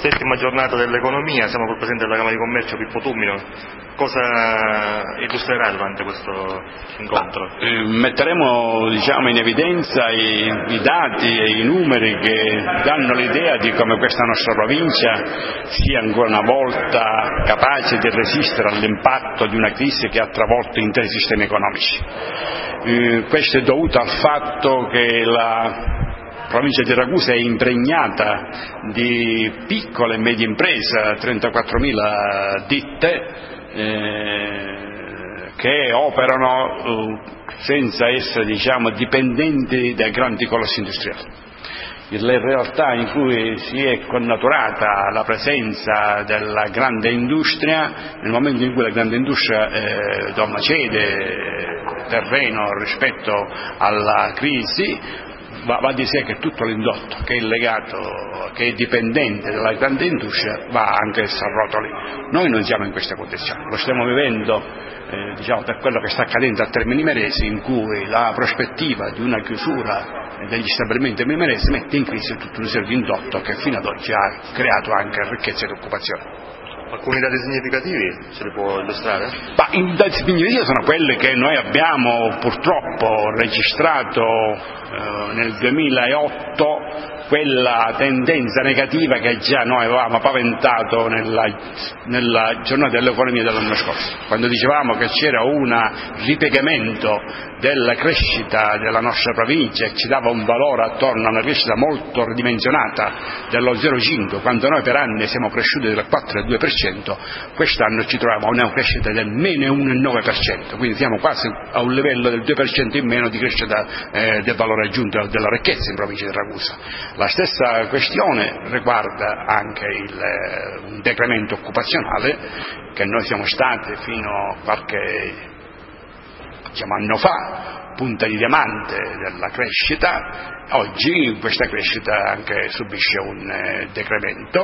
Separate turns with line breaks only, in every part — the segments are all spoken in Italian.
settima giornata dell'economia, siamo col Presidente della Camera di Commercio Pippo Tumino. Cosa illustrerà durante questo incontro?
Eh, metteremo diciamo, in evidenza i, i, dati e i numeri che danno l'idea di come questa nostra provincia sia ancora una volta capace di resistere all'impatto di una crisi che ha travolto interi sistemi economici. Eh, questo è dovuto al fatto che la provincia di Ragusa è impregnata di piccole e medie imprese, 34.000 ditte eh, che operano eh, senza essere diciamo, dipendenti dai grandi colossi industriali. Le realtà in cui si è connaturata la presenza della grande industria, nel momento in cui la grande industria eh, cede terreno rispetto alla crisi, va, va, di sé che tutto l'indotto che è legato, che è dipendente dalla grande industria va anche a rotoli. Noi non siamo in questa condizione, lo stiamo vivendo eh, diciamo, per quello che sta accadendo a Termini Meresi in cui la prospettiva di una chiusura degli stabilimenti mimeresi mette in crisi tutto un serie di indotto che fino ad oggi ha creato anche ricchezza ed occupazione
alcuni dati significativi ce li può illustrare?
Ma in date significative sono quelli che noi abbiamo purtroppo registrato eh, nel 2008 quella tendenza negativa che già noi avevamo paventato nella, nella giornata dell'economia dell'anno scorso, quando dicevamo che c'era un ripiegamento della crescita della nostra provincia e ci dava un valore attorno a una crescita molto ridimensionata dello 0,5, quando noi per anni siamo cresciuti del 4,2%, 2,5%, quest'anno ci troviamo a una crescita del meno 1,9%, quindi siamo quasi a un livello del 2% in meno di crescita eh, del valore aggiunto della ricchezza in provincia di Ragusa. La stessa questione riguarda anche il eh, decremento occupazionale che noi siamo stati fino a qualche diciamo, anno fa punta di diamante della crescita, oggi questa crescita anche subisce un eh, decremento,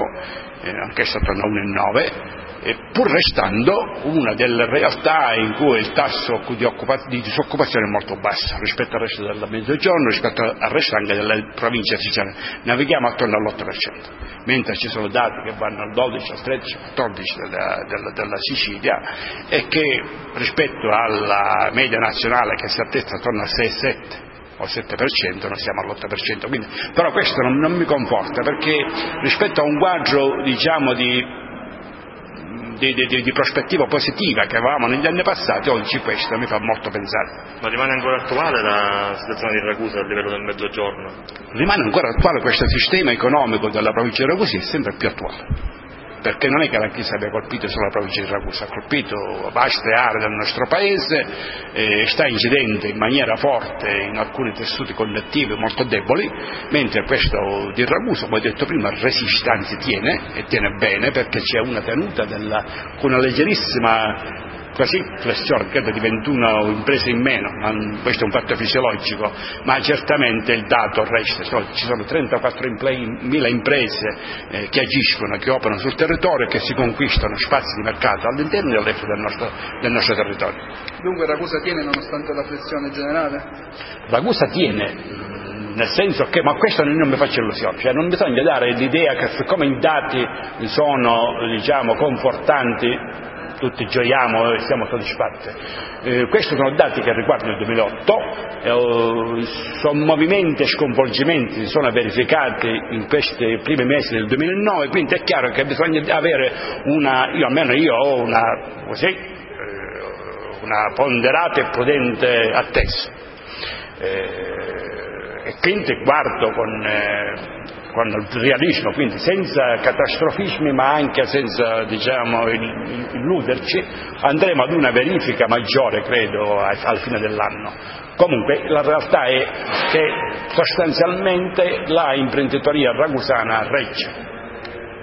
eh, anch'essa torna a 1,9 pur restando una delle realtà in cui il tasso di, di, disoccupazione è molto basso rispetto al resto del mezzogiorno, rispetto al resto anche delle province siciliane. Navighiamo attorno all'8%, mentre ci sono dati che vanno al 12, al 13, al 14 della, della, della Sicilia e che rispetto alla media nazionale che si attesta attorno al 6-7 o 7%, noi siamo all'8%, quindi, però questo non, non, mi conforta perché rispetto a un quadro diciamo, di di, di, di, prospettiva positiva che avevamo negli anni passati, oggi questo mi fa molto pensare.
Ma rimane ancora attuale la situazione di Ragusa a livello del mezzogiorno?
Rimane ancora attuale questo sistema economico della provincia di Ragusa, è sempre più attuale perché non è che la crisi abbia colpito solo la provincia di Ragusa, ha colpito vaste aree del nostro paese, eh, sta incidendo in maniera forte in alcuni tessuti connettivi molto deboli, mentre questo di Ragusa, come ho detto prima, resiste, anzi tiene, e tiene bene perché c'è una tenuta della, con una leggerissima quasi flessione, credo di 21 imprese in meno, ma questo è un fatto fisiologico, ma certamente il dato resta, ci sono 34.000 imprese eh, che agiscono, che operano sul territorio e che si conquistano spazi di mercato all'interno e all'estero del nostro, del nostro territorio.
Dunque Ragusa tiene nonostante la flessione generale?
Ragusa tiene, nel senso che, ma questo non mi faccio illusioni, cioè non bisogna dare l'idea che siccome i dati sono diciamo, confortanti tutti gioiamo e siamo soddisfatti. Eh, questi sono dati che riguardano il 2008, eh, sono movimenti e sconvolgimenti si sono verificati in questi primi mesi del 2009, quindi è chiaro che bisogna avere una, io almeno io ho una, così, eh, una ponderata e prudente attesa. Eh, e quindi guardo con con il realismo, quindi senza catastrofismi ma anche senza diciamo, illuderci, andremo ad una verifica maggiore, credo, al fine dell'anno. Comunque la realtà è che sostanzialmente la imprenditoria ragusana regge